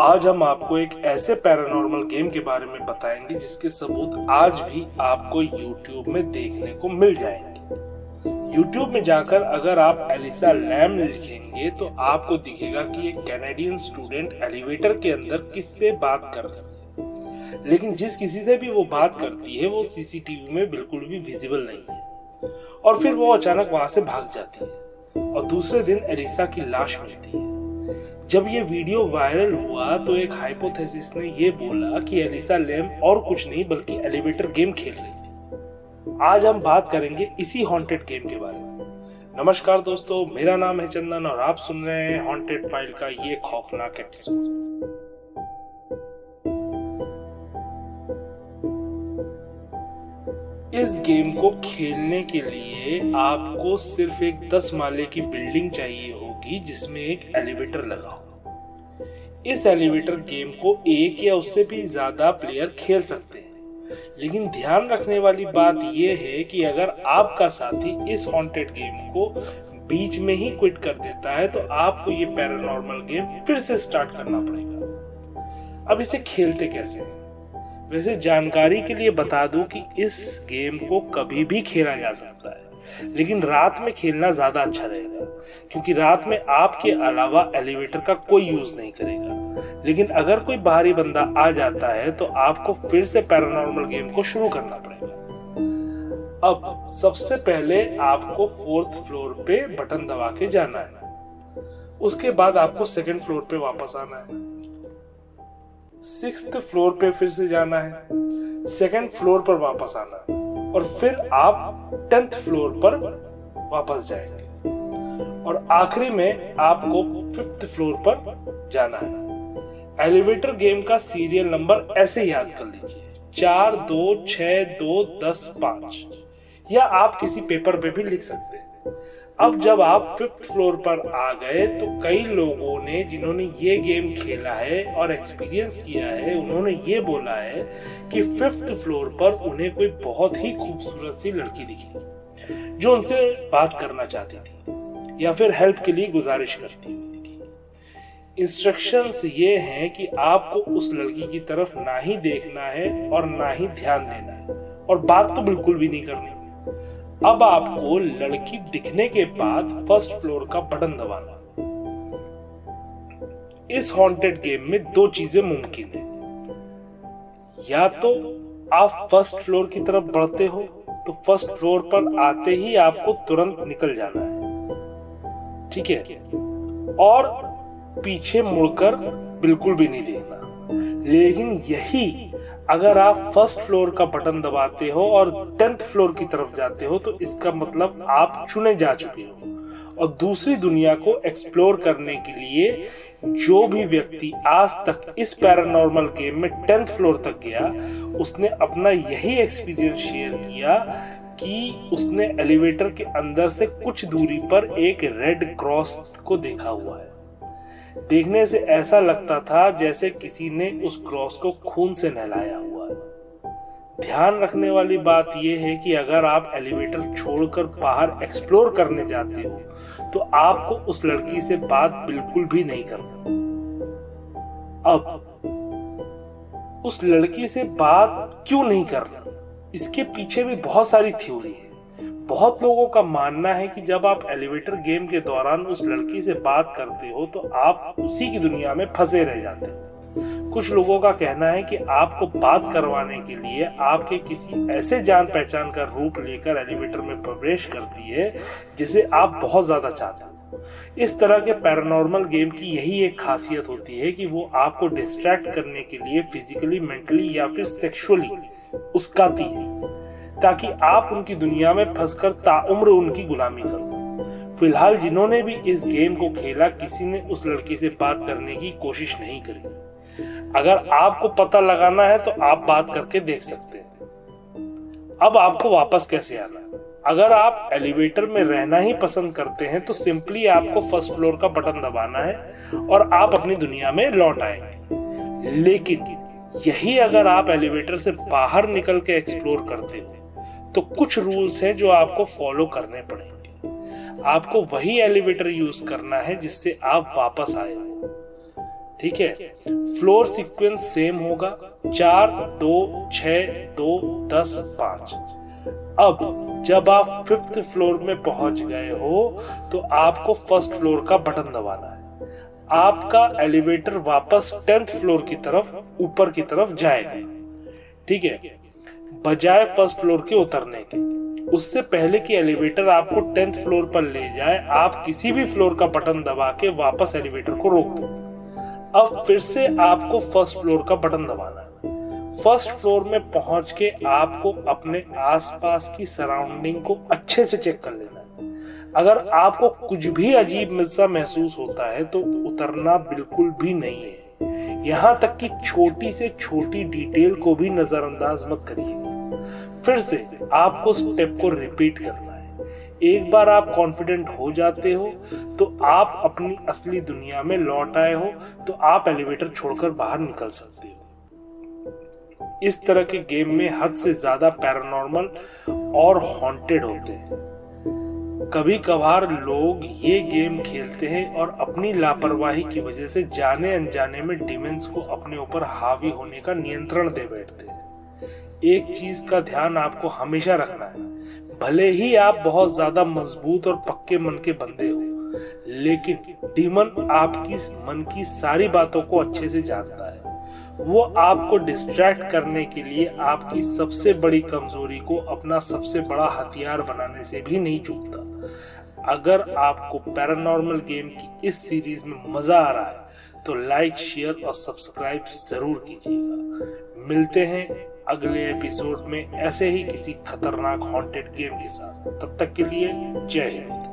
आज हम आपको एक ऐसे पैरानॉर्मल गेम के बारे में बताएँगे जिसके सबूत आज भी आपको यूट्यूब में देखने को मिल जाएँगे। यूट्यूब में जाकर अगर आप एलिसा लैम लिखेंगे तो आपको दिखेगा कि एक कैनेडियन स्टूडेंट एलिवेटर के अंदर किससे बात कर रही है। लेकिन जिस किसी से भी वो बात करती है, वो सीसीटीवी में बिल्कुल भी विजिबल नहीं है। और फिर वो अचानक वहाँ से भाग जाती है। और दूसरे दिन एलिसा की लाश मिलती है। जब ये वीडियो वायरल हुआ तो एक हाइपोथेसिस ने ये बोला कि एलिसा लेम और कुछ नहीं बल्कि एलिवेटर गेम खेल रही थी आज हम बात करेंगे इसी हॉन्टेड गेम के बारे में। नमस्कार दोस्तों, मेरा नाम है चंदन और आप सुन रहे हैं हॉन्टेड फ़ाइल का ये खौफनाक एपिसोड इस गेम को खेलने के लिए आपको सिर्फ़ एक दस माले की बिल्डिंग चाहिए होगी जिसमें एक एलिवेटर लगा हो। इस एलिवेटर गेम को एक या उससे भी ज़्यादा प्लेयर खेल सकते हैं। लेकिन ध्यान रखने वाली बात यह है कि अगर आपका साथी इस हॉन्टेड गेम को बीच में ही क्विट कर देता है तो आपको ये पैरानॉर्मल गेम फिर से स्टार्ट करना पड़ेगा। अब इसे खेलते कैसे वैसे जानकारी के लिए बता दूँ कि इस गेम को कभी भी खेला जा सकता है। लेकिन रात में खेलना ज़्यादा अच्छा रहेगा, क्योंकि रात में आपके अलावा एलिवेटर का कोई यूज़ नहीं करेगा। लेकिन अगर कोई बाहरी बंदा आ जाता है तो आपको फिर से पैरानॉर्मल गेम को शुरू करना पड़ेगा। अब सबसे पहले आपको फोर्थ फ्लोर पे बटन दबा के जाना है। उसके बाद आपको सेकंड फ्लोर पे वापस आना है। सिक्स फ्लोर पे फिर से जाना है। सेकंड फ्लोर पर वापस आना है। और फिर आप टेंथ फ्लोर पर वापस जाएँगे। और आखिरी में आपको फिफ्थ फ्लोर पर जाना है। एलिवेटर गेम का सीरियल नंबर ऐसे याद कर लीजिए। चार दो छ दो दस पाँच। या आप किसी पेपर पे भी लिख सकते हैं। अब जब आप फिफ्थ फ्लोर पर आ गए तो कई लोगों ने जिन्होंने ये गेम खेला है और एक्सपीरियंस किया है, उन्होंने ये बोला है कि फिफ्थ फ्लोर पर उन्हें कोई बहुत ही खूबसूरत सी लड़की दिखी जो उनसे बात करना चाहती थी, या फिर हेल्प के लिए गुजारिश करती इंस्ट्रक्शंस ये हैं कि आपको उस लड़की की तरफ़ ना ही देखना है और ना ही ध्यान देना है, और बात तो बिल्कुल भी नहीं करनी। अब आपको लड़की दिखने के बाद फ़र्स्ट फ्लोर का बटन दबाना इस हॉन्टेड गेम में दो चीज़ें मुमकिन है। या तो आप फ़र्स्ट फ्लोर की तरफ़ बढ़ते हो तो फ़र्स्ट फ्लोर पर आते ही आपको तुरंत निकल जाना है। ठीक है? और पीछे मुड़कर बिल्कुल भी नहीं देखना। लेकिन यही अगर आप फ़र्स्ट फ्लोर का बटन दबाते हो और टेंथ फ्लोर की तरफ़ जाते हो तो इसका मतलब आप चुने जा चुके हो। और दूसरी दुनिया को एक्सप्लोर करने के लिए जो भी व्यक्ति आज तक इस पैरानॉर्मल गेम में टेंथ फ्लोर तक गया, उसने अपना यही एक्सपीरियंस शेयर किया कि उसने एलिवेटर के अंदर से कुछ दूरी पर एक रेड क्रॉस को देखा हुआ है। देखने से ऐसा लगता था जैसे किसी ने उस क्रॉस को खून से नहलाया हुआ है। ध्यान रखने वाली बात यह है कि अगर आप एलिवेटर छोड़कर बाहर एक्सप्लोर करने जाते हो तो आपको उस लड़की से बात बिल्कुल भी नहीं करना। अब, उस लड़की से बात क्यों नहीं करना? इसके पीछे भी बहुत सारी थ्योरी है। बहुत लोगों का मानना है कि जब आप एलिवेटर गेम के दौरान उस लड़की से बात करते हो तो आप उसी की दुनिया में फंसे रह जाते हो। कुछ लोगों का कहना है कि आपको बात करवाने के लिए आपके किसी ऐसे जान पहचान का रूप लेकर एलिवेटर में प्रवेश करती है, जिसे आप बहुत ज़्यादा चाहते हो। इस तरह के पैरानॉर्मल गेम की यही एक खासियत होती है कि वो आपको डिस्ट्रैक्ट करने के लिए फिजिकली, मेंटली या फिर सेक्सुअली उसकाती है ताकि आप उनकी दुनिया में फंसकर ताउम्र उनकी गुलामी करो। फ़िलहाल जिन्होंने भी इस गेम को खेला, किसी ने उस लड़की से बात करने की कोशिश नहीं करी। अगर आपको पता लगाना है तो आप बात करके देख सकते हैं। अब आपको वापस कैसे आना अगर आप एलिवेटर में रहना ही पसंद करते हैं तो सिंपली आपको फ़र्स्ट फ्लोर का बटन दबाना है और आप अपनी दुनिया में लौट आएँगे। लेकिन यही अगर आप एलिवेटर से बाहर निकल के एक्सप्लोर करते हो तो कुछ रूल्स हैं जो आपको फॉलो करने पड़ेंगे। आपको वही एलिवेटर यूज़ करना है जिससे आप वापस आए। ठीक है? फ्लोर सीक्वेंस सेम होगा। चार, दो छ दो, दस, पाँच। अब जब आप फिफ्थ फ्लोर में पहुँच गए हो तो आपको फ़र्स्ट फ्लोर का बटन दबाना है। आपका एलिवेटर वापस टेंथ फ्लोर की तरफ़, ऊपर की तरफ़ जाएगा। ठीक है? बजाय फ़र्स्ट फ्लोर के उतरने के। उससे पहले कि एलिवेटर आपको टेंथ फ्लोर पर ले जाए, आप किसी भी फ्लोर का बटन दबा के वापस एलिवेटर को रोक दो। अब फिर से आपको फ़र्स्ट फ्लोर का बटन दबाना है। फ़र्स्ट फ्लोर में पहुँच के आपको अपने आसपास की सराउंडिंग को अच्छे से चेक कर लेना है। अगर आपको कुछ भी अजीब सा महसूस होता है तो उतरना बिल्कुल भी नहीं है। यहाँ तक कि छोटी से छोटी डिटेल को भी नजरअंदाज मत करिएगा फिर से आपको स्टेप को रिपीट करना है। एक बार आप कॉन्फिडेंट हो जाते हो तो आप अपनी असली दुनिया में लौट आए हो तो आप एलिवेटर छोड़कर बाहर निकल सकते हो। इस तरह के गेम में हद से ज़्यादा पैरानॉर्मल और हॉन्टेड होते हैं। कभी कभार लोग ये गेम खेलते हैं और अपनी लापरवाही की वजह से जाने अनजाने में डिमेंस को अपने ऊपर हावी होने का नियंत्रण दे बैठते हैं। एक चीज़ का ध्यान आपको हमेशा रखना है। भले ही आप बहुत ज़्यादा मज़बूत और पक्के मन के बंदे हो, लेकिन डीमन आपकी मन की सारी बातों को अच्छे से जानता है। वो आपको डिस्ट्रैक्ट करने के लिए आपकी सबसे बड़ी कमज़ोरी को अपना सबसे बड़ा हथियार बनाने से भी नहीं चूकता। अगर आपको पैरानॉर्मल गेम की इस सीरीज़ में मज़ा आ रहा है तो लाइक शेयर और सब्सक्राइब ज़रूर कीजिएगा। मिलते हैं अगले एपिसोड में ऐसे ही किसी खतरनाक हॉन्टेड गेम के साथ। तब तक के लिए जय हिंद।